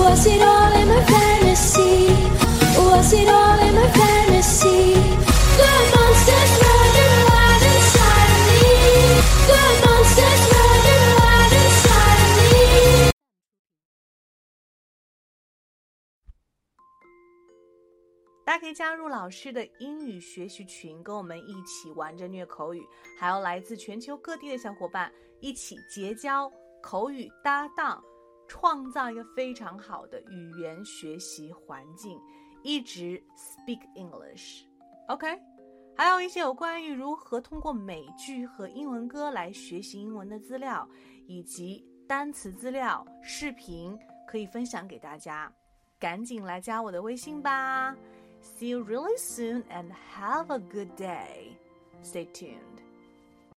was it all in my fantasy was it all in my fantasy 大家可以加入老师的英语学习群，跟我们一起玩着虐口语，还有来自全球各地的小伙伴一起结交口语搭档。创造一个非常好的语言学习环境，一直 speak English。OK，还有一些有关于如何通过美剧和英文歌来学习英文的资料，以及单词资料、视频可以分享给大家。赶紧来加我的微信吧！See you really soon and have a good day. Stay tuned.